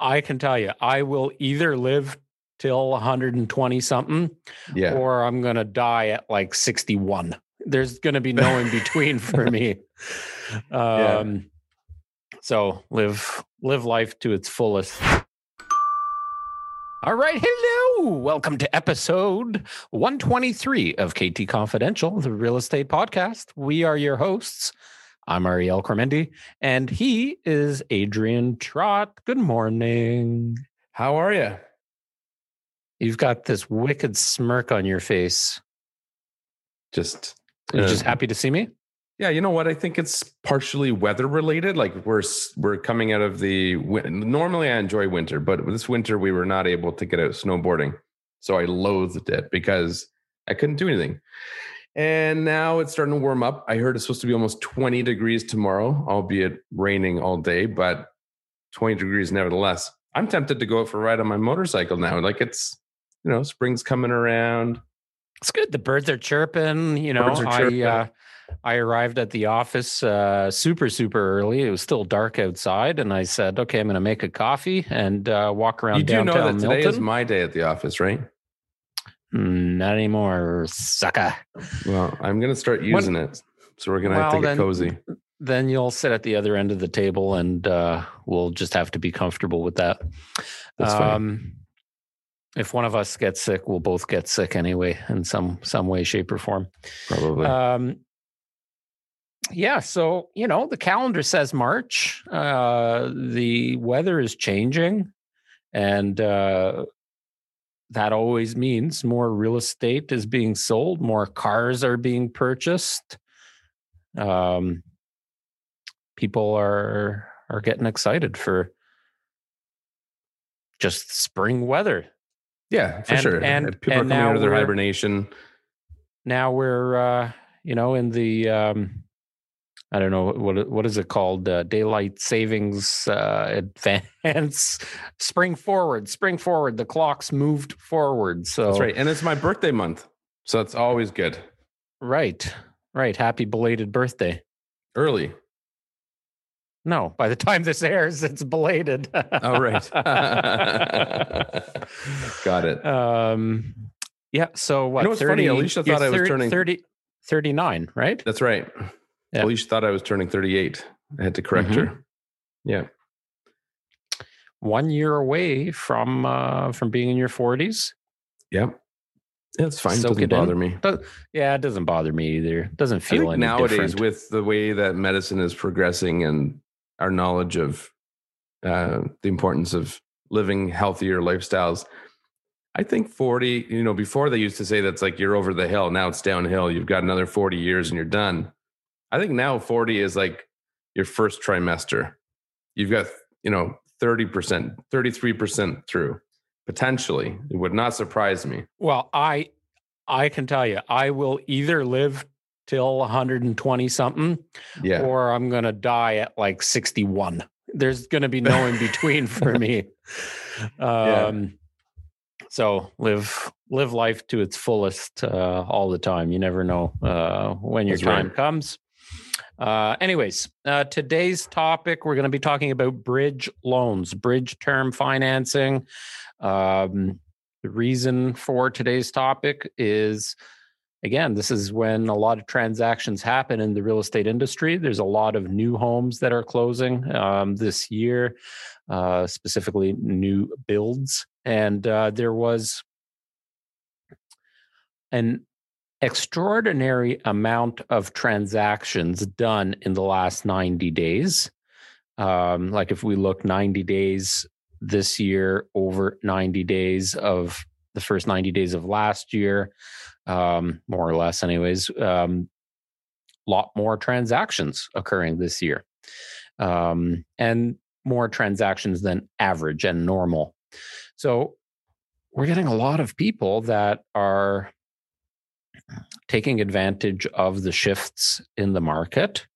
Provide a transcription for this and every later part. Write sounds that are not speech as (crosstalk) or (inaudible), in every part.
I can tell you, I will either live till 120 something, Yeah. or I'm gonna die at like 61. There's gonna be no in between for (laughs) me. Um, so live live life to its fullest. All right, hello. Welcome to episode 123 of KT Confidential, the real estate podcast. We are your hosts. I'm Ariel Cormendi, and he is Adrian Trott. Good morning. How are you? You've got this wicked smirk on your face. Just, You're uh, just happy to see me? yeah. You know what? I think it's partially weather related. Like we're we're coming out of the. win- Normally, I enjoy winter, but this winter we were not able to get out snowboarding, so I loathed it because I couldn't do anything. And now it's starting to warm up. I heard it's supposed to be almost 20 degrees tomorrow, albeit raining all day, but 20 degrees nevertheless. I'm tempted to go out for a ride on my motorcycle now. Like it's, you know, spring's coming around. It's good. The birds are chirping. You know, are I uh, I arrived at the office uh, super super early. It was still dark outside, and I said, "Okay, I'm going to make a coffee and uh, walk around You do know that today Milton." is my day at the office, right? Mm, not anymore, sucker. Well, I'm going to start When- using it. So we're going to have to get then- cozy. Then you'll sit at the other end of the table, and uh, we'll just have to be comfortable with that. That's fine. Um, if one of us gets sick, we'll both get sick anyway, in some some way, shape, or form. Probably. Um, yeah, so you know the calendar says March. Uh, the weather is changing, and uh, that always means more real estate is being sold, more cars are being purchased. Um, people are are getting excited for just spring weather. yeah, for and- sure. and- people and are coming out of their hibernation. now we're uh you know in the um i don't know what what is it called uh, daylight savings uh advance (laughs) spring forward spring forward the clock's moved forward so That's right. And it's my birthday month. So it's always good. right right happy belated birthday Early. no by the time this airs it's belated Oh, right. (laughs) Got it. um yeah so what You know what's funny? Alicia thought I was 30 turning- 30 39 right That's right. Yeah. Alicia thought I was turning 38. I had to correct Mhm. her. Yeah. one year away from uh from being in your 40s Yep. It's fine. Soak Doesn't it in. bother me. But yeah, it doesn't bother me either. Doesn't I feel think any nowadays, different. with the way that medicine is progressing and our knowledge of uh, the importance of living healthier lifestyles, I think 40, you know, before they used to say that's like you're over the hill. Now it's downhill. You've got another 40 years and you're done. I think now 40 is like your first trimester. You've got, you know, 30%, 33% through potentially. It would not surprise me. well, I I can tell you, I will either live till 120 something, Yeah. or I'm gonna die at like 61. There's gonna be no in between for (laughs) me. Um so live live life to its fullest uh, all the time. You never know uh, when your That's right. time comes. Uh, anyways, uh, today's topic we're going to be talking about bridge loans, bridge term financing. Um, the reason for today's topic is again, this is when a lot of transactions happen in the real estate industry. There's a lot of new homes that are closing um, this year, uh, specifically new builds. And uh, there was an extraordinary amount of transactions done in the last 90 days. Um, like if we look 90 days this year over 90 days of the first 90 days of last year, um, more or less, anyways, um, a lot more transactions occurring this year, um, and more transactions than average and normal. So we're getting a lot of people that are taking advantage of the shifts in the market.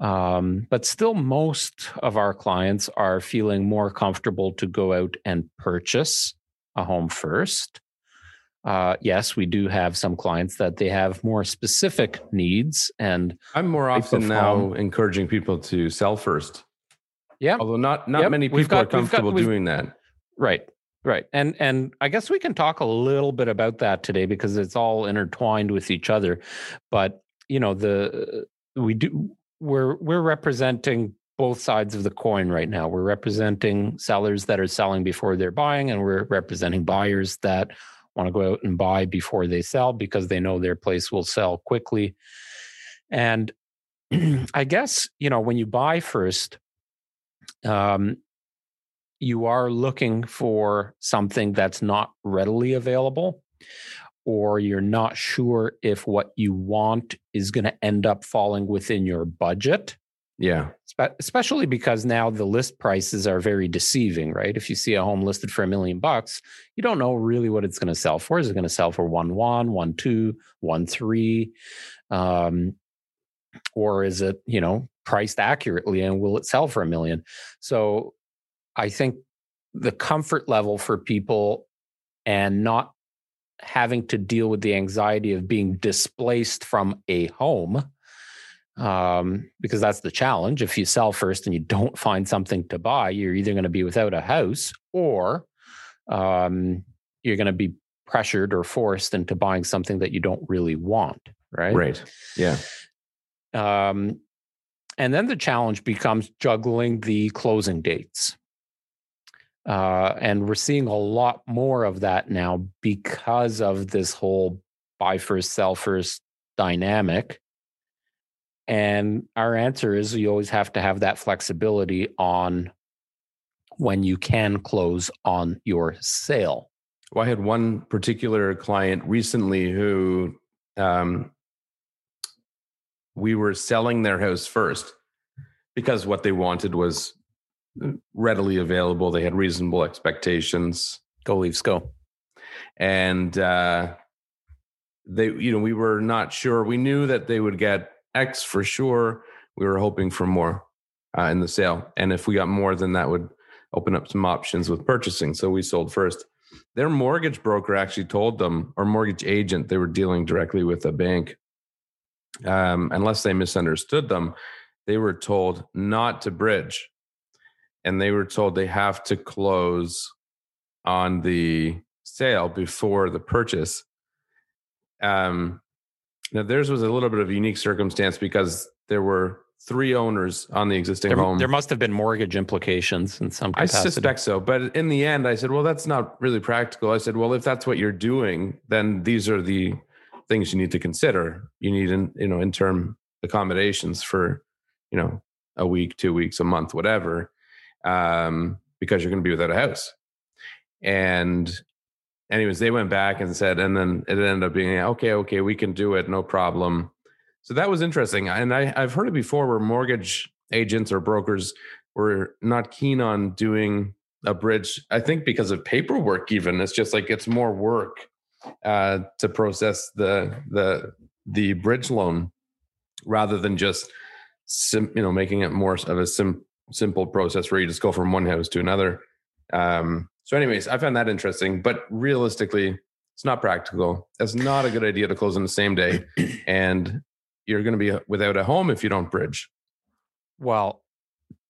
Um, but still, most of our clients are feeling more comfortable to go out and purchase a home first. Uh, yes, we do have some clients that they have more specific needs, and I'm more often of now home. encouraging people to sell first. Yeah. Although not not Yep. many people got- are we've got- comfortable doing that. Right. Right. And and I guess we can talk a little bit about that today because it's all intertwined with each other. But, you know, the we do we're we're representing both sides of the coin right now. We're representing sellers that are selling before they're buying and we're representing buyers that want to go out and buy before they sell because they know their place will sell quickly. And (clears throat) I guess, you know, when you buy first, um, you are looking for something that's not readily available, or you're not sure if what you want is going to end up falling within your budget, Yeah. Especially because now the list prices are very deceiving, right? If you see a home listed for a million bucks, you don't know really what it's going to sell for. Is it going to sell for one one, one two, one three? Um, or is it, you know, priced accurately and will it sell for a million? So I think the comfort level for people and not having to deal with the anxiety of being displaced from a home um, because that's the challenge. If you sell first and you don't find something to buy, you're either going to be without a house or um, you're going to be pressured or forced into buying something that you don't really want. Right. Right. Yeah. Um, and then the challenge becomes juggling the closing dates. Uh, and we're seeing a lot more of that now because of this whole buy first, sell first dynamic. And our answer is you always have to have that flexibility on when you can close on your sale. Well, I had one particular client recently who um, we were selling their house first because what they wanted was readily available. They had reasonable expectations. Go Leafs, go. And uh, they, you know, we were not sure. We knew that they would get X for sure. We were hoping for more uh, in the sale. And if we got more, then that would open up some options with purchasing. So we sold first. Their mortgage broker actually told them, or mortgage agent, they were dealing directly with a bank. Um, unless they misunderstood them, they were told not to bridge. And they were told they have to close on the sale before the purchase. Um, now theirs was a little bit of a unique circumstance because there were three owners on the existing There, home. there must have been mortgage implications in some I suspect so. But in the end, I said, well, that's not really practical. I said, well, if that's what you're doing, then these are the things you need to consider. You need, in, you know, interim accommodations for, you know, a week, two weeks, a month, whatever, um, because you're going to be without a house. And anyways, they went back and said, and then it ended up being, okay, okay, we can do it. No problem. So that was interesting. And I, I've heard it before where mortgage agents or brokers were not keen on doing a bridge. I think because of paperwork, even it's just like it's more work uh, to process the the the bridge loan rather than just sim, you know making it more of a sim, simple process where you just go from one house to another. Um, so, anyways, I found that interesting, but realistically, it's not practical. It's not a good idea to close on the same day, (clears throat) and you're going to be without a home if you don't bridge. Well,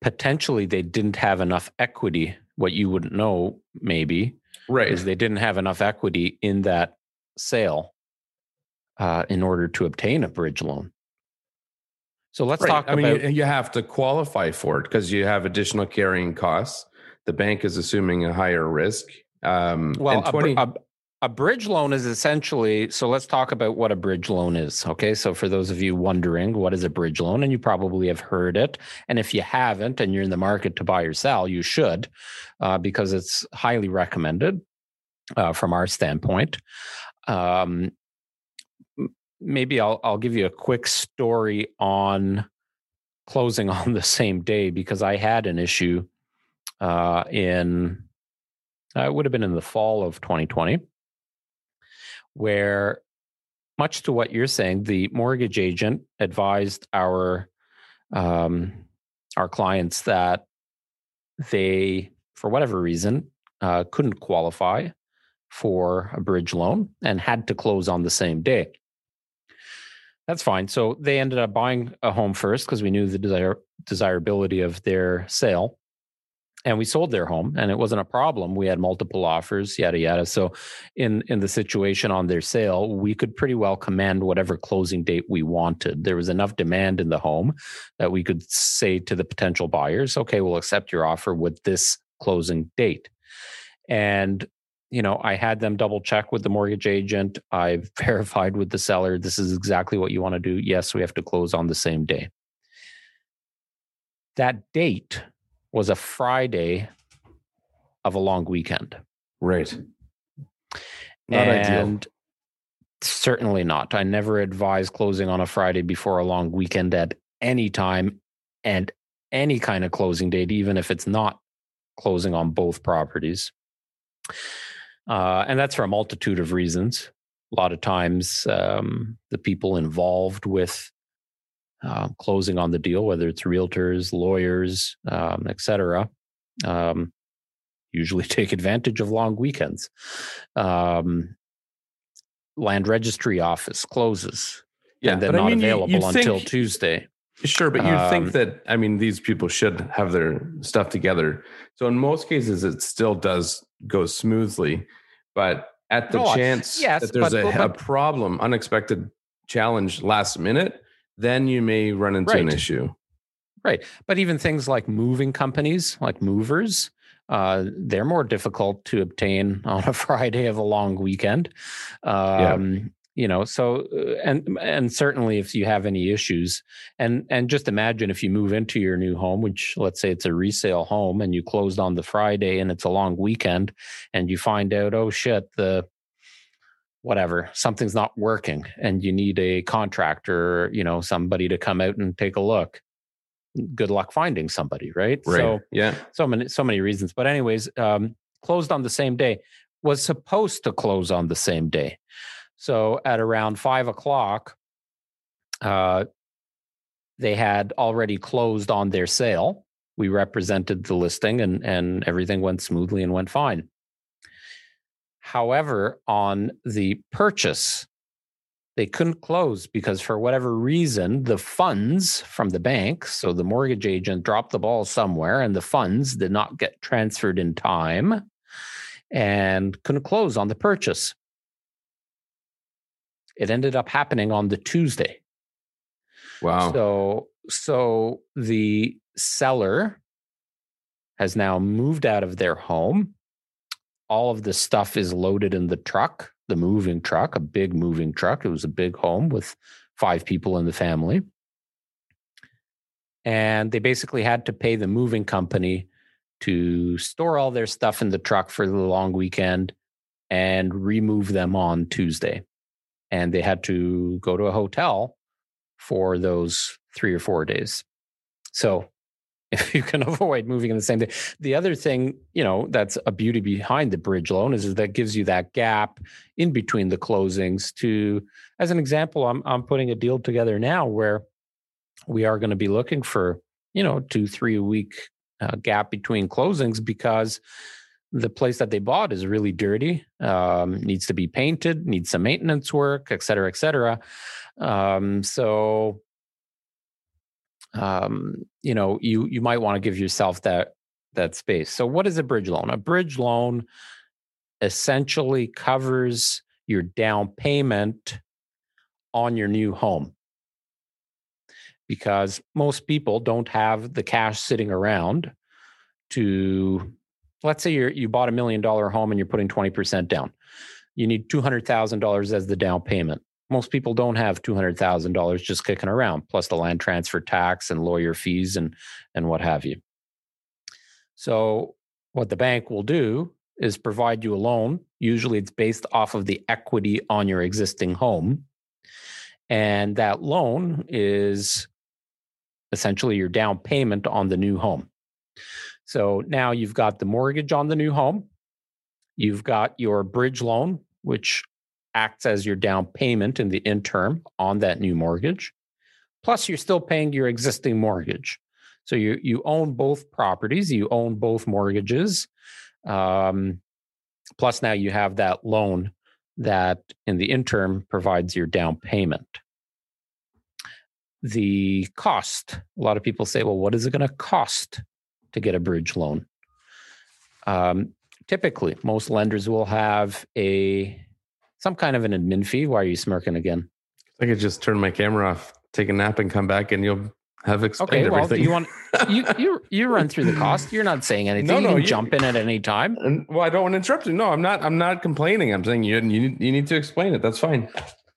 potentially they didn't have enough equity. What you wouldn't know, maybe, Right. is they didn't have enough equity in that sale uh, in order to obtain a bridge loan. So let's Right. talk I about. mean, you, you have to qualify for it because you have additional carrying costs. The bank is assuming a higher risk. Um, well, and a, br- a, a bridge loan is essentially. So let's talk about what a bridge loan is. Okay. So for those of you wondering, what is a bridge loan? And you probably have heard it. And if you haven't and you're in the market to buy or sell, you should, uh, because it's highly recommended uh, from our standpoint. Um, maybe I'll I'll give you a quick story on closing (laughs) on the same day because I had an issue uh, in uh, it would have been in the fall of 2020 where much to what you're saying the mortgage agent advised our um, our clients that they for whatever reason uh, couldn't qualify for a bridge loan and had to close on the same day that's fine. So they ended up buying a home first because we knew the desire desirability of their sale and we sold their home and it wasn't a problem. We had multiple offers yada yada. So in in the situation on their sale we could pretty well command whatever closing date we wanted. There was enough demand in the home that we could say to the potential buyers okay we'll accept your offer with this closing date. And you know i had them double check with the mortgage agent i've (laughs) verified with the seller this is exactly what you want to do yes we have to close on the same day that date was a Friday of a long weekend. Right. Not and ideal. certainly not. I never advise closing on a Friday before a long weekend at any time and any kind of closing date, even if it's not closing on both properties. Uh, and that's for a multitude of reasons. A lot of times, um, the people involved with uh, closing on the deal, whether it's realtors, lawyers, um, et cetera, um, usually (laughs) take advantage of long weekends. Um, land registry office closes. Yeah, and then not I mean, available you, until think, Tuesday. Sure, but you think um, that I mean these people should have their stuff together. So in most cases, it still does go smoothly, but at the no, chance yes, that there's but, a, but, a problem, unexpected challenge last minute, then you may run into right. an issue. Right. But even things like moving companies, like movers, uh, they're more difficult to obtain (laughs) on a Friday of a long weekend. Um, yeah. You know, so uh, and and certainly if you have any issues, and and just imagine if you move into your new home, which let's say it's a resale home, and you closed on the Friday and it's a long weekend, and you find out, oh shit, the whatever something's not working and you need a contractor you know somebody to come out and take a look good luck finding somebody right, right. so yeah so many so many reasons but anyways um, closed on the same day was supposed to close on the same day so at around five o'clock uh, they had already closed on their sale we represented the listing and and everything went smoothly and went fine However, on the purchase, they couldn't close because for whatever reason, the funds from the bank, so the mortgage agent dropped the ball somewhere and the funds did not get transferred in time and couldn't close on the purchase. It ended up happening on the Tuesday. Wow. So so the seller has now moved out of their home all of the stuff is loaded in the truck, the moving truck, a big moving truck. It was a big home with five people in the family. And they basically had to pay the moving company to store all their stuff in the truck for the long weekend and remove them on Tuesday. And they had to go to a hotel for those three or four days. So (laughs) if you can avoid moving in the same day. The other thing, you know, that's a beauty behind the bridge loan is, is that gives you that gap in between the closings to as an example, I'm I'm putting a deal together now where we are going to be looking for, you know, 2 3 week uh, gap between closings because the place that they bought is really dirty, um, needs to be painted, needs some maintenance work, et cetera, et cetera. Um, so um, you know, you you might want to give yourself that that space. So, what is a bridge loan? A bridge loan essentially covers your down payment on your new home because most people don't have the cash sitting around to let's say you you bought a million dollar home and you're putting 20% down you need $200000 as the down payment most people don't have $200,000 just kicking around, plus the land transfer tax and lawyer fees and, and what have you. So, what the bank will do is provide you a loan. Usually, it's based off of the equity on your existing home. And that loan is essentially your down payment on the new home. So now you've got the mortgage on the new home. You've got your bridge loan, which acts as your down payment in the interim on that new mortgage. Plus, you're still paying your existing mortgage. So you you own both properties, you own both mortgages. Um, plus, now you have that loan that in the interim provides your down payment. The cost, a lot of people say, well, what is it going to cost to get a bridge loan? Um, typically, most lenders will have a some kind of an admin fee. Why are you smirking again? I could just turn my camera off, take a nap, and come back, and you'll have explained okay, well, everything. you want you (laughs) you you run through the cost. You're not saying anything. No, you no, can you, jump in at any time. Well, I don't want to interrupt you. No, I'm not. I'm not complaining. I'm saying you you you need to explain it. That's fine.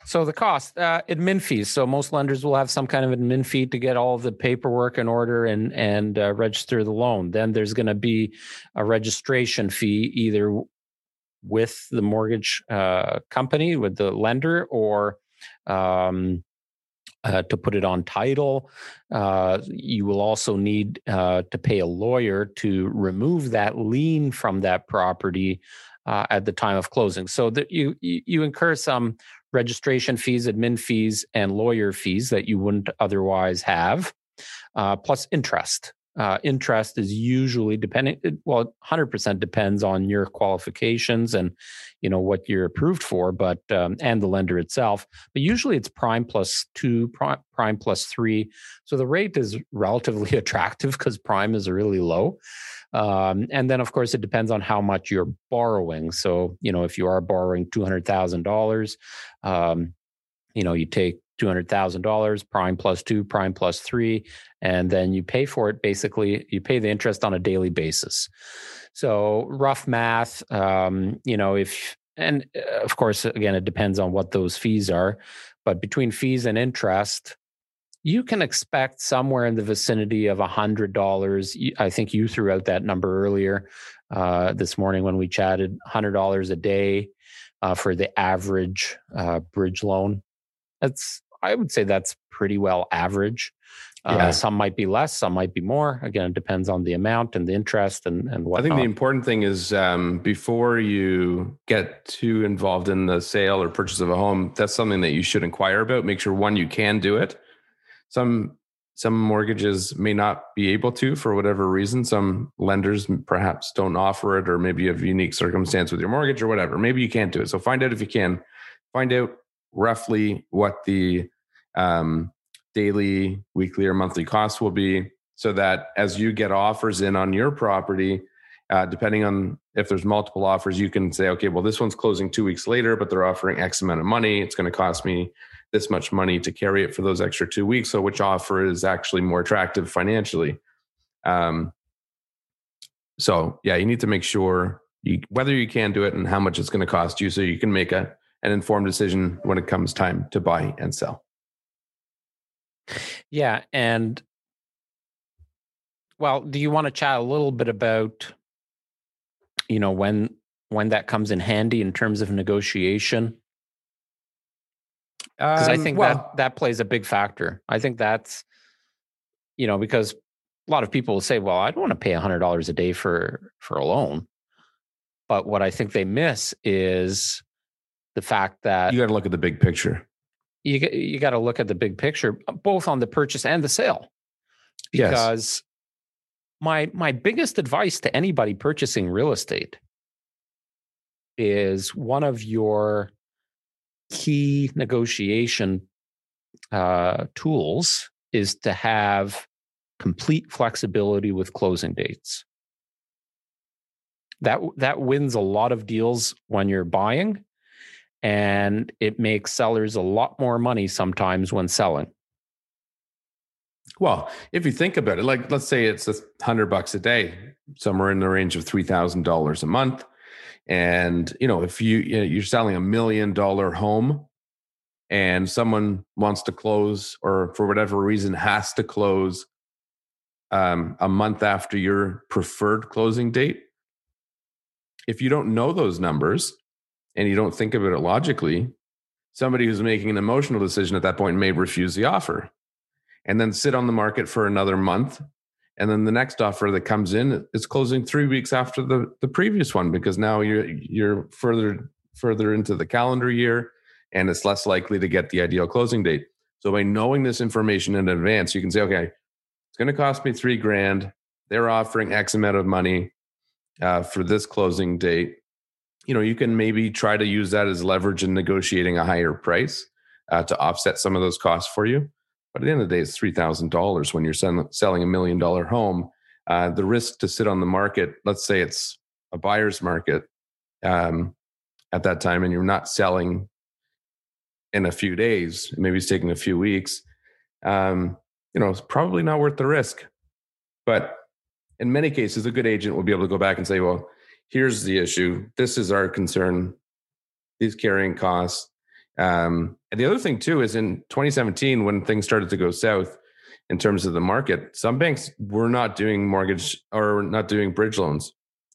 So the cost, uh, admin fees. So most lenders will have some kind of admin fee to get all the paperwork in order and and uh, register the loan. Then there's going to be a registration fee, either with the mortgage uh, company, with the lender, or um, uh, to put it on title. Uh, you will also need uh, to pay a lawyer to remove that lien from that property uh, at the time of closing. So that you you incur some registration fees, admin fees, and lawyer fees that you wouldn't otherwise have, uh, plus interest. Uh, interest is usually depending, well, 100% depends on your qualifications and, you know, what you're approved for, but, um, and the lender itself. But usually it's prime plus two, prime, prime plus three. So the rate is relatively (laughs) attractive because prime is really low. Um, and then, of course, it depends on how much you're borrowing. So, you know, if you are borrowing $200,000, um, you know, you take $200,000, prime plus two, prime plus three, and then you pay for it. Basically, you pay the interest on a daily basis. So, rough math, um, you know, if, and uh, of course, again, it depends on what those fees are, but between fees and interest, you can expect somewhere in the vicinity of a hundred dollars. I think you threw out that number earlier uh, this morning when we chatted. Hundred dollars a day uh, for the average uh, bridge loan. That's I would say that's pretty well average. Uh, yeah. some might be less, some might be more. Again, it depends on the amount and the interest and and what. I think the important thing is um, before you get too involved in the sale or purchase of a home, that's something that you should inquire about. Make sure one you can do it some some mortgages may not be able to for whatever reason. Some lenders perhaps don't offer it, or maybe you have unique circumstance with your mortgage or whatever. Maybe you can't do it. So find out if you can. Find out roughly what the um, daily, weekly, or monthly cost will be, so that as you get offers in on your property, uh, depending on if there's multiple offers, you can say, okay, well, this one's closing two weeks later, but they're offering X amount of money. It's going to cost me this much money to carry it for those extra two weeks. So, which offer is actually more attractive financially? Um, so, yeah, you need to make sure you, whether you can do it and how much it's going to cost you, so you can make a an informed decision when it comes time to buy and sell. Yeah, and well, do you want to chat a little bit about, you know, when when that comes in handy in terms of negotiation? Because um, I think well, that that plays a big factor. I think that's you know because a lot of people will say, "Well, I don't want to pay a hundred dollars a day for for a loan," but what I think they miss is the fact that you got to look at the big picture. You you got to look at the big picture, both on the purchase and the sale, because yes. my my biggest advice to anybody purchasing real estate is one of your key negotiation uh, tools is to have complete flexibility with closing dates. That that wins a lot of deals when you're buying, and it makes sellers a lot more money sometimes when selling. Well, if you think about it, like let's say it's a hundred bucks a day, somewhere in the range of three thousand dollars a month. And you know, if you you're selling a million dollar home and someone wants to close or for whatever reason has to close um, a month after your preferred closing date, if you don't know those numbers and you don't think about it logically, somebody who's making an emotional decision at that point may refuse the offer and then sit on the market for another month and then the next offer that comes in is closing three weeks after the, the previous one because now you're you're further further into the calendar year and it's less likely to get the ideal closing date. So by knowing this information in advance you can say okay it's going to cost me three grand. They're offering x amount of money uh, for this closing date. You know you can maybe try to use that as leverage in negotiating a higher price uh, to offset some of those costs for you but at the end of the day, it's three thousand dollars when you're selling a million dollar home. Uh, the risk to sit on the market, let's say it's a buyer's market um, at that time and you're not selling in a few days, maybe it's taking a few weeks, um, you know, it's probably not worth the risk. But in many cases, a good agent will be able to go back and say, well, here's the issue. This is our concern. These carrying costs. Um, and the other thing too is in 2017, when things started to go south in terms of the market, some banks were not doing mortgage or not doing bridge loans,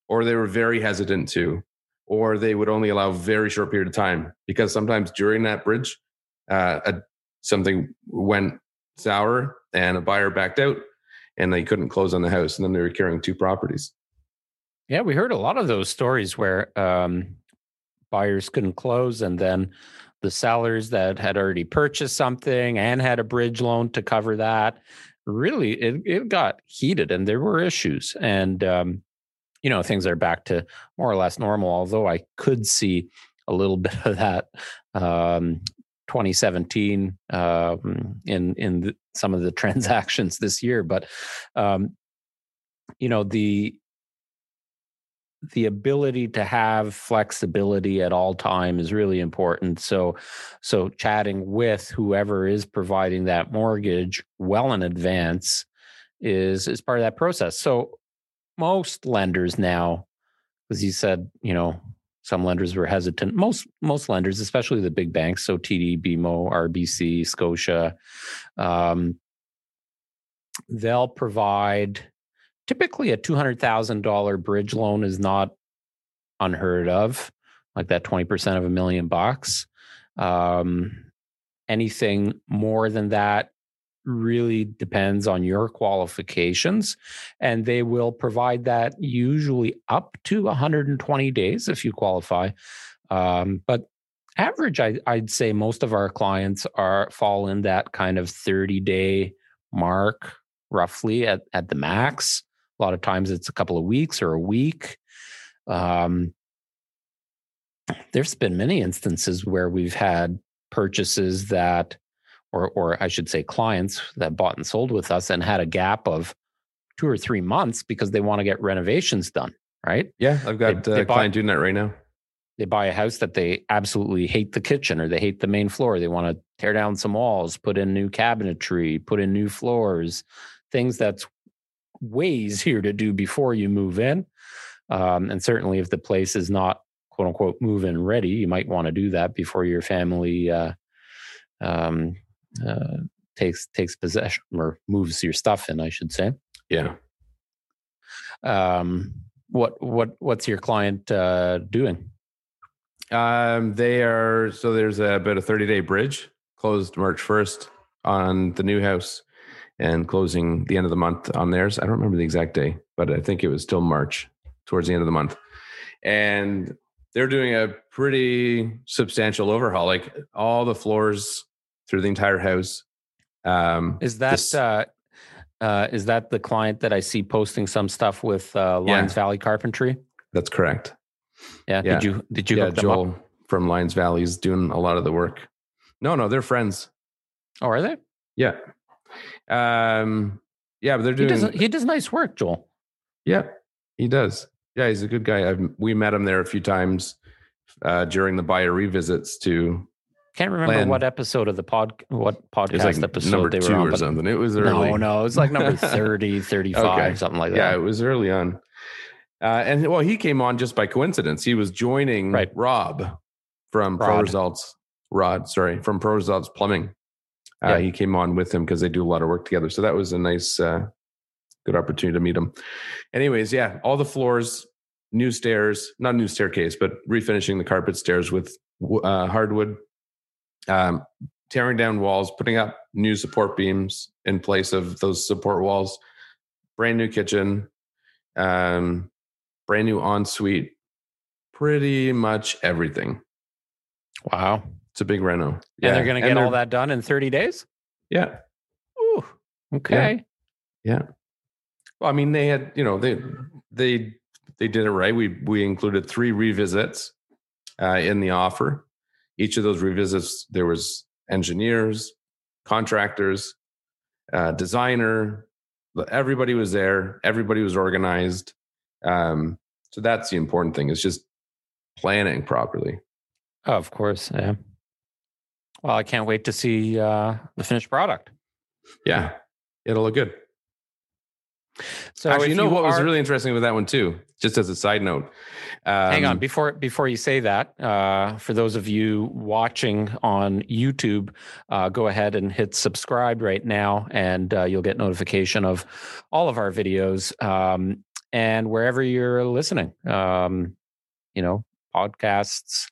or they were very hesitant to, or they would only allow very short period of time because sometimes during that bridge, uh, a, something went sour and a buyer backed out and they couldn't close on the house and then they were carrying two properties. Yeah, we heard a lot of those stories where um, buyers couldn't close and then the sellers that had already purchased something and had a bridge loan to cover that really it, it got heated and there were issues. And um, you know things are back to more or less normal although i could see a little (laughs) bit of that um, 2017 um, in in the, some of the (laughs) transactions this year. But um, you know the the ability to have flexibility at all time is really important. So so chatting with whoever is providing that mortgage well in advance is is part of that process. So most lenders now as you said you know some lenders were hesitant most most lenders especially the big banks so td bmo rbc scotia um, they'll provide typically a $200,000 bridge loan is not unheard of, like that 20% of a million bucks. Um, anything more than that really depends on your qualifications and they will provide that usually up to 120 days if you qualify um, but average I, i'd say most of our clients are fall in that kind of 30 day mark roughly at, at the max a lot of times it's a couple of weeks or a week. Um, there's been many instances where we've had purchases that, or or I should say, clients that bought and sold with us and had a gap of two or three months because they want to get renovations done. Right? Yeah, I've got they, uh, they a client doing that right now. They buy a house that they absolutely hate the kitchen or they hate the main floor. They want to tear down some walls, put in new cabinetry, put in new floors, things that's ways here to do before you move in. Um, and certainly, if the place is not quote unquote move in ready, you might want to do that before your family uh, um, uh, takes takes possession or moves your stuff in. I should say. Yeah. Um, what what what's your client uh, doing? Um, they are so there's a, about a 30 day bridge closed March 1st on the new house and closing the end of the month on theirs. I don't remember the exact day, but I think it was still March towards the end of the month. And they're doing a pretty substantial overhaul, like all the floors through the entire house. Um, is that this, uh, uh, is that the client that I see posting some stuff with uh, Lions yeah, Valley Carpentry? That's correct. Yeah. yeah. Did you did you yeah, Joel up? from Lions Valley is doing a lot of the work. No, no, they're friends. Oh, are they? Yeah. Um, yeah, but they're doing. He does, he does nice work, Joel. Yeah, he does. Yeah, he's a good guy. I've, we met him there a few times uh, during the buyer revisits to. Can't remember plan. what episode of the pod, what podcast like episode they were on, or something. It was early. No, no, it was like number (laughs) 30, 35, okay. something like that. Yeah, it was early on. Uh, and well, he came on just by coincidence. He was joining right. Rob from Rod. Pro Results. Rod, sorry, from Pro Results Plumbing. Uh, yeah. He came on with him because they do a lot of work together. So that was a nice, uh, good opportunity to meet him. Anyways, yeah, all the floors, new stairs, not new staircase, but refinishing the carpet stairs with uh, hardwood, um, tearing down walls, putting up new support beams in place of those support walls, brand new kitchen, um, brand new ensuite, pretty much everything. Wow. It's a big reno. Yeah. And they're going to get all that done in 30 days? Yeah. Ooh, okay. Yeah. yeah. Well, I mean, they had, you know, they, they, they did it right. We, we included three revisits uh, in the offer. Each of those revisits, there was engineers, contractors, uh, designer, everybody was there. Everybody was organized. Um, So that's the important thing. It's just planning properly. Oh, of course. Yeah. Well, I can't wait to see uh, the finished product. Yeah, it'll look good. So, Actually, you know what was really interesting with that one too? Just as a side note. Um, Hang on before before you say that. Uh, for those of you watching on YouTube, uh, go ahead and hit subscribe right now, and uh, you'll get notification of all of our videos. Um, and wherever you're listening, um, you know, podcasts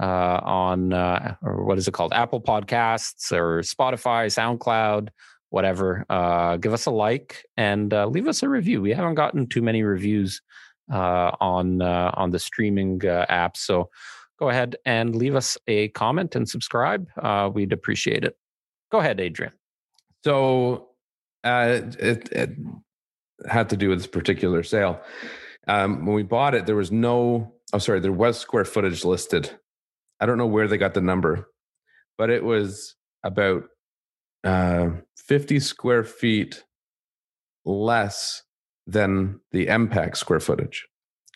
uh, on uh, or what is it called? Apple Podcasts or Spotify, SoundCloud, whatever. Uh, give us a like and uh, leave us a review. We haven't gotten too many reviews uh, on uh, on the streaming apps, so go ahead and leave us a comment and subscribe. We'd appreciate it. Go ahead, Adrian. So it, it had to do with this particular sale. Um, when we bought it, there was no, oh, sorry, there was square footage listed. I don't know where they got the number, but it was about uh, 50 square feet less than the MPAC square footage.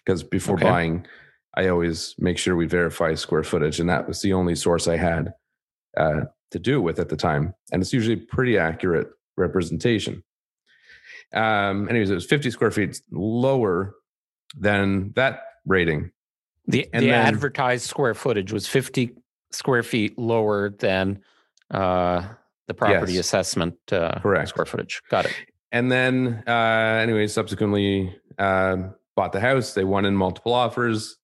Because before Okay. buying, I always make sure we verify square footage. And that was the only source I had uh, to do with at the time. And it's usually pretty accurate representation. Um, anyways, it was 50 square feet lower than that rating. The And the then- advertised square footage was 50 square feet lower than uh, the property Yes. assessment uh, Correct. square footage. Got it. And then, uh, anyway, subsequently um bought the house. They won in multiple offers,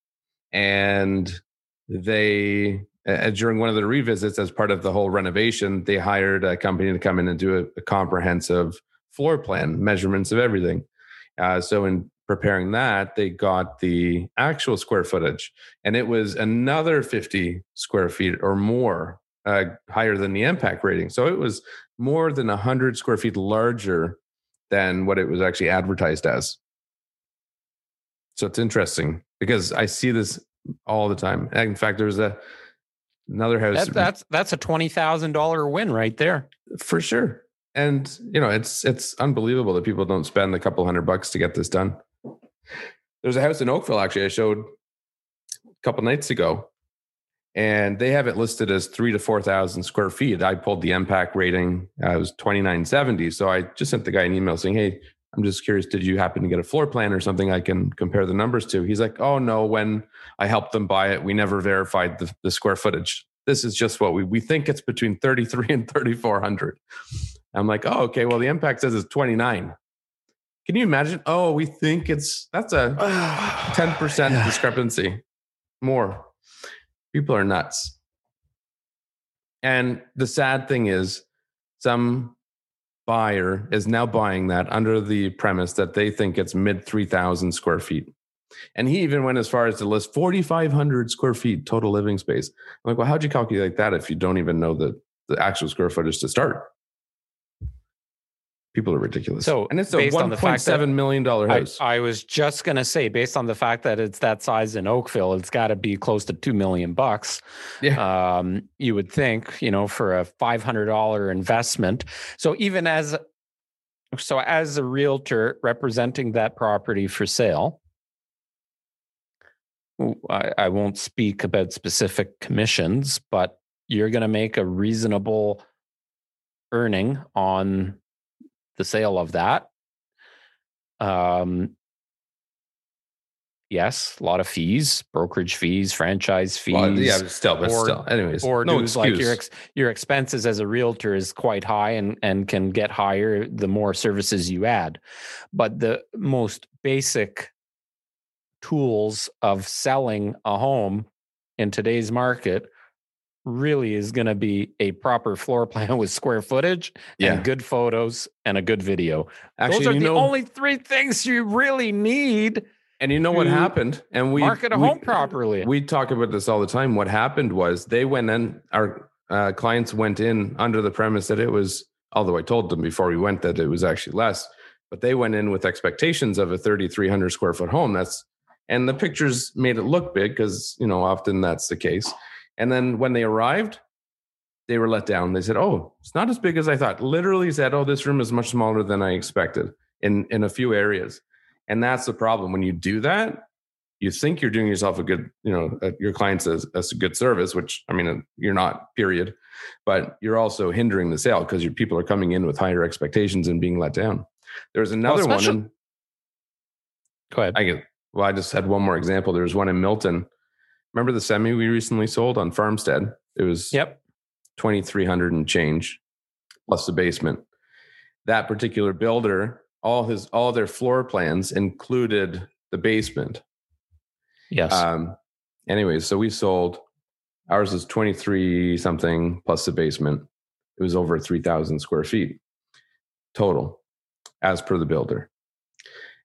and they uh, during one of the revisits, as part of the whole renovation, they hired a company to come in and do a, a comprehensive floor plan, measurements of everything. Uh, so in preparing that, they got the actual square footage, and it was another 50 square feet or more uh, higher than the MPAC rating. So it was more than 100 square feet larger than what it was actually advertised as. So it's interesting because I see this all the time. In fact, there's a another house That, that's that's a twenty thousand dollar win right there. for sure. And you know, it's it's unbelievable that people don't spend a couple hundred bucks to get this done. There's a house in Oakville actually I showed a couple nights ago, and they have it listed as three to four thousand square feet. I pulled the MPAC rating; uh, it was twenty nine seventy. So I just sent the guy an email saying, "Hey, I'm just curious. Did you happen to get a floor plan or something I can compare the numbers to?" He's like, "Oh no, when I helped them buy it, we never verified the, the square footage. This is just what we we think it's between 33 and 3400." I'm like, "Oh, okay. Well, the MPAC says it's 29." Can you imagine? Oh, we think it's that's a (sighs) 10% Yeah. discrepancy more. People are nuts. And the sad thing is, some buyer is now buying that under the premise that they think it's mid 3,000 square feet. And he even went as far as to list 4,500 square feet total living space. I'm like, well, how'd you calculate that if you don't even know the, the actual square footage to start? People are ridiculous. So, and it's a based on the fact that $1.7 million house. I was just gonna say, based on the fact that it's that size in Oakville, it's got to be close to two million bucks. yeah. um, you would think, you know, for a five hundred dollar investment. So even as so as a realtor representing that property for sale, I, I won't speak about specific commissions, but you're going to make a reasonable earning on the sale of that. Um, yes, a lot of fees, brokerage fees, franchise fees Well, yeah, but still, but or- still. Anyways, or no dues like your excuse. ex, your expenses as a realtor is quite high and and can get higher the more services you add but the most basic tools of selling a home in today's market really is going to be a proper floor plan (laughs) with square footage yeah. and good photos and a good video Actually, those are the know, only three things you really need and you know what happened? And we market a we- home properly We talk about this all the time. What happened was they went in, our uh, clients went in under the premise that it was, although I told them before we went that it was actually less, but they went in with expectations of a 3,300 square foot home. That's, and the pictures made it look big because, you know, often that's the case. And then when they arrived, they were let down. They said, "Oh, it's not as big as I thought." Literally said, "Oh, this room is much smaller than I expected in in a few areas." And that's the problem when you do that. you think you're doing yourself a good, you know, uh, your clients as, a good service, which I mean, uh, you're not, period. But you're also hindering the sale because your people are coming in with higher expectations and being let down. There's another one. In, go ahead. I get, well, I just had one more example. There's one in Milton. Remember the semi we recently sold on Farmstead? It was yep 2300 and change plus the basement. That particular builder, all his all their floor plans included the basement. Yes. Um anyways, so we sold ours was 23 something plus the basement. It was over 3000 square feet total as per the builder.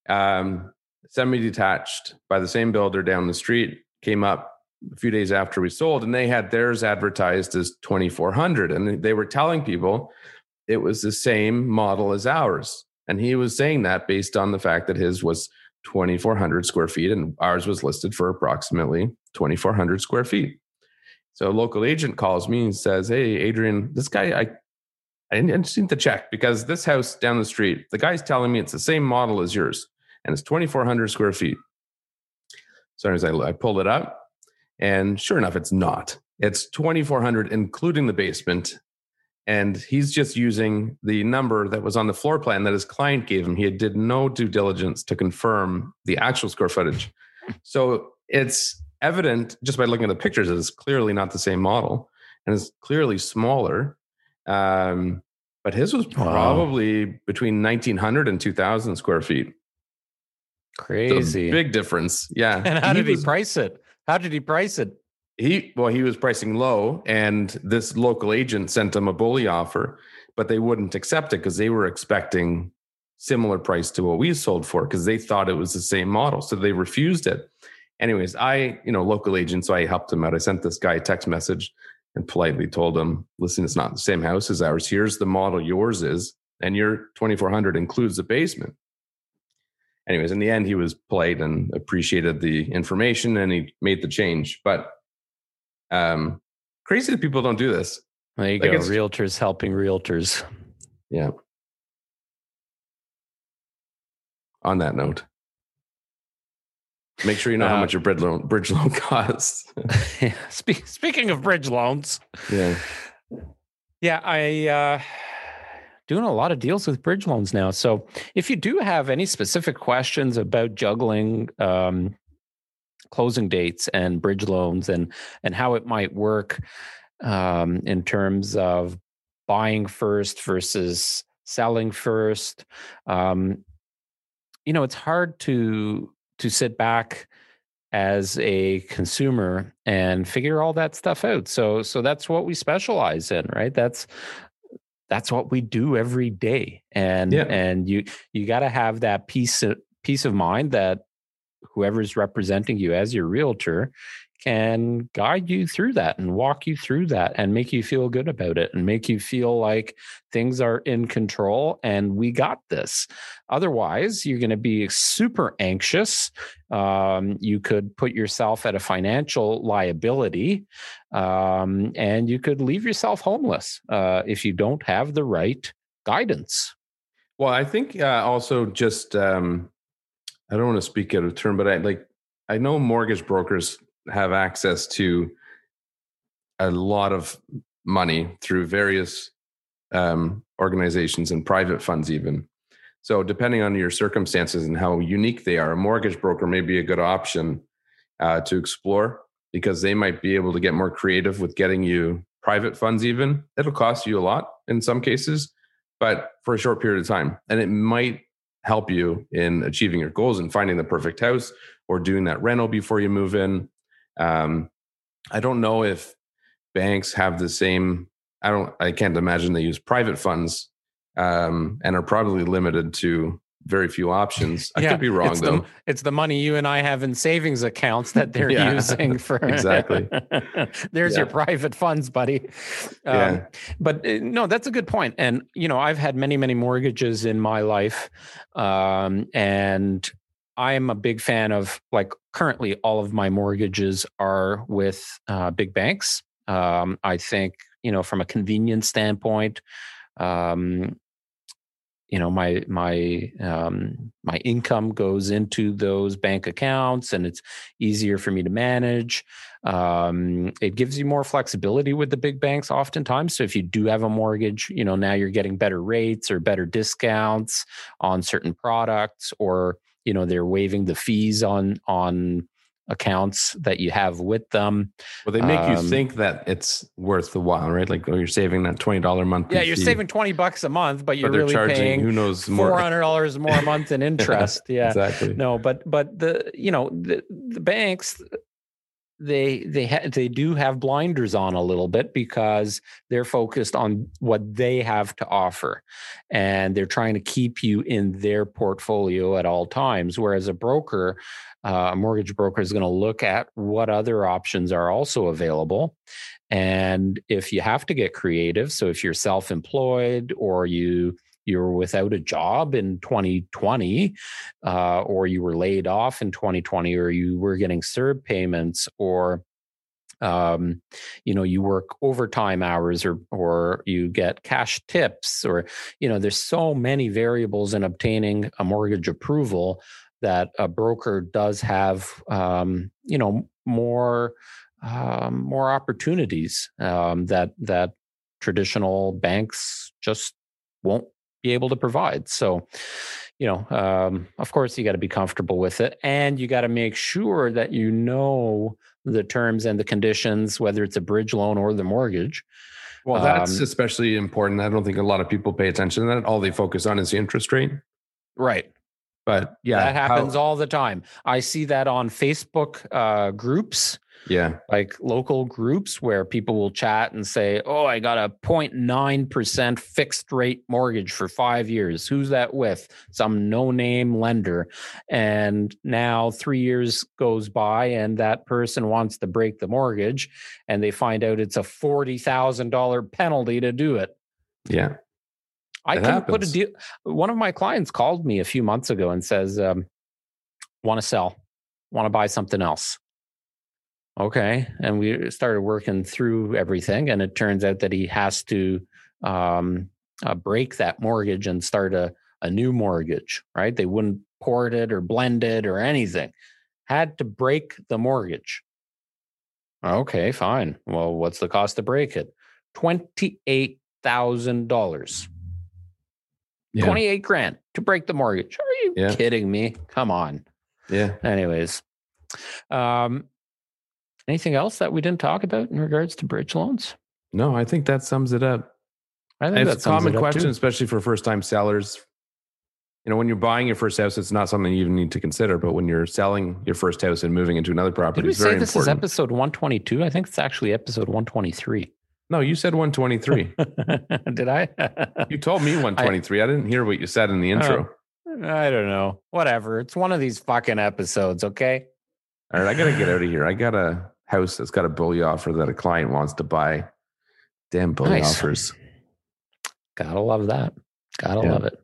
Um semi detached by the same builder down the street came up a few days after we sold and they had theirs advertised as 2400 and they were telling people it was the same model as ours. And he was saying that based on the fact that his was 2400 square feet and ours was listed for approximately 2400 square feet. So a local agent calls me and says hey adrian this guy i I need to check because this house down the street, the guy's telling me it's the same model as yours and it's 2,400 square feet. So as I, I pulled it up, and sure enough, it's not. It's 2,400, including the basement. And he's just using the number that was on the floor plan that his client gave him. He did no due diligence to confirm the actual square footage. So it's evident just by looking at the pictures that it's clearly not the same model and it's clearly smaller. Um, but his was probably wow. between 1900 and 2000 square feet. Crazy. So big difference. Yeah. And how he did was, he price it? How did he price it? He well, he was pricing low, and this local agent sent him a bully offer, but they wouldn't accept it because they were expecting similar price to what we sold for because they thought it was the same model. So they refused it. Anyways, I, you know, local agent, so I helped him out. I sent this guy a text message and politely told him, listen, it's not the same house as ours. Here's the model yours is, and your 2400 includes the basement anyways, in the end, he was polite and appreciated the information and he made the change. But um, crazy that people don't do this. There you like go. Realtors helping realtors. Yeah. On that note, make sure you know uh, how much your bridge loan bridge loan (laughs) costs. (laughs) Spe- speaking of bridge loans, yeah, yeah, I. Uh, doing a lot of deals with bridge loans now. So if you do have any specific questions about juggling um, closing dates and bridge loans and and how it might work um, in terms of buying first versus selling first, um, you know, it's hard to to sit back as a consumer and figure all that stuff out. So so that's what we specialize in, right? That's that's what we do every day and yeah. and you you got to have that peace of, peace of mind that whoever's representing you as your realtor can guide you through that and walk you through that and make you feel good about it and make you feel like things are in control and we got this. Otherwise, you're going to be super anxious. Um, you could put yourself at a financial liability um, and you could leave yourself homeless uh, if you don't have the right guidance. Well, I think uh, also just, um, I don't want to speak out of turn, but I like, I know mortgage brokers have access to a lot of money through various um, organizations and private funds, even. So, depending on your circumstances and how unique they are, a mortgage broker may be a good option uh, to explore because they might be able to get more creative with getting you private funds, even. It'll cost you a lot in some cases, but for a short period of time. And it might help you in achieving your goals and finding the perfect house or doing that rental before you move in um, I don't know if banks have the same. I don't. I can't imagine they use private funds um, and are probably limited to very few options. I yeah, could be wrong it's though. The, it's the money you and I have in savings accounts that they're (laughs) yeah, using for (laughs) exactly. (laughs) There's yeah. your private funds, buddy. Um, yeah. But uh, no, that's a good point. And you know, I've had many, many mortgages in my life, um, and I'm a big fan of like currently all of my mortgages are with uh, big banks. Um, I think you know from a convenience standpoint, um, you know my my um, my income goes into those bank accounts and it's easier for me to manage um, it gives you more flexibility with the big banks oftentimes so if you do have a mortgage you know now you're getting better rates or better discounts on certain products or you know they're waiving the fees on on accounts that you have with them. Well, they make um, you think that it's worth the while, right? Like, oh, you're saving that twenty dollar a month. Yeah, you're fee. saving twenty bucks a month, but you're but really charging, paying who knows four hundred dollars more a month in (laughs) interest. yeah, exactly. No, but but the you know the the banks they they ha- they do have blinders on a little bit because they're focused on what they have to offer and they're trying to keep you in their portfolio at all times whereas a broker uh, a mortgage broker is going to look at what other options are also available and if you have to get creative so if you're self-employed or you you're without a job in 2020 uh, or you were laid off in 2020 or you were getting CERB payments or um, you know you work overtime hours or or you get cash tips or you know there's so many variables in obtaining a mortgage approval that a broker does have um, you know more um, more opportunities um, that that traditional banks just won't be able to provide. So, you know, um, of course, you got to be comfortable with it, and you got to make sure that you know the terms and the conditions, whether it's a bridge loan or the mortgage. Well, that's um, especially important. I don't think a lot of people pay attention to that. All they focus on is the interest rate. Right. But yeah, that happens how, all the time. I see that on Facebook uh, groups yeah. Like local groups where people will chat and say, Oh, I got a 0.9% fixed rate mortgage for five years. Who's that with? Some no name lender. And now three years goes by and that person wants to break the mortgage and they find out it's a $40,000 penalty to do it. Yeah. I can happens. put a deal. One of my clients called me a few months ago and says, um, want to sell, want to buy something else. Okay. And we started working through everything. And it turns out that he has to um, uh, break that mortgage and start a, a new mortgage, right? They wouldn't port it or blend it or anything. Had to break the mortgage. Okay, fine. Well, what's the cost to break it? $28,000. Yeah. 28 grand to break the mortgage. Are you yeah. kidding me? Come on. Yeah. Anyways, um, Anything else that we didn't talk about in regards to bridge loans? No, I think that sums it up. I think that's a common question, especially for first time sellers. You know, when you're buying your first house, it's not something you even need to consider. But when you're selling your first house and moving into another property, Did we say this important. is episode 122? I think it's actually episode 123. No, you said 123. (laughs) Did I? you told me 123. (laughs) I, I, didn't hear what you said in the intro. Uh, I don't know. Whatever. It's one of these fucking episodes, okay? All right, I gotta get out of here. I got a house that's got a bully offer that a client wants to buy. Damn bully nice. offers. Gotta love that. Gotta yeah. love it.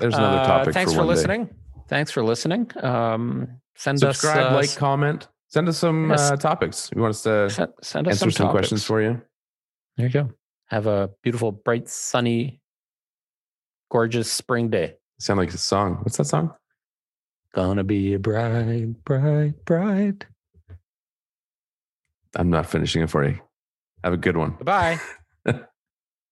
There's another uh, topic. Uh, thanks for, for listening. Day. Thanks for listening. Um, send subscribe, us, uh, like, comment. Send us some yes. uh, topics. We want us to send, send us answer some, some questions for you. There you go. Have a beautiful, bright, sunny, gorgeous spring day. Sound like a song. What's that song? Gonna be a bright, bright, bright I'm not finishing it for you. Have a good one. Bye. (laughs)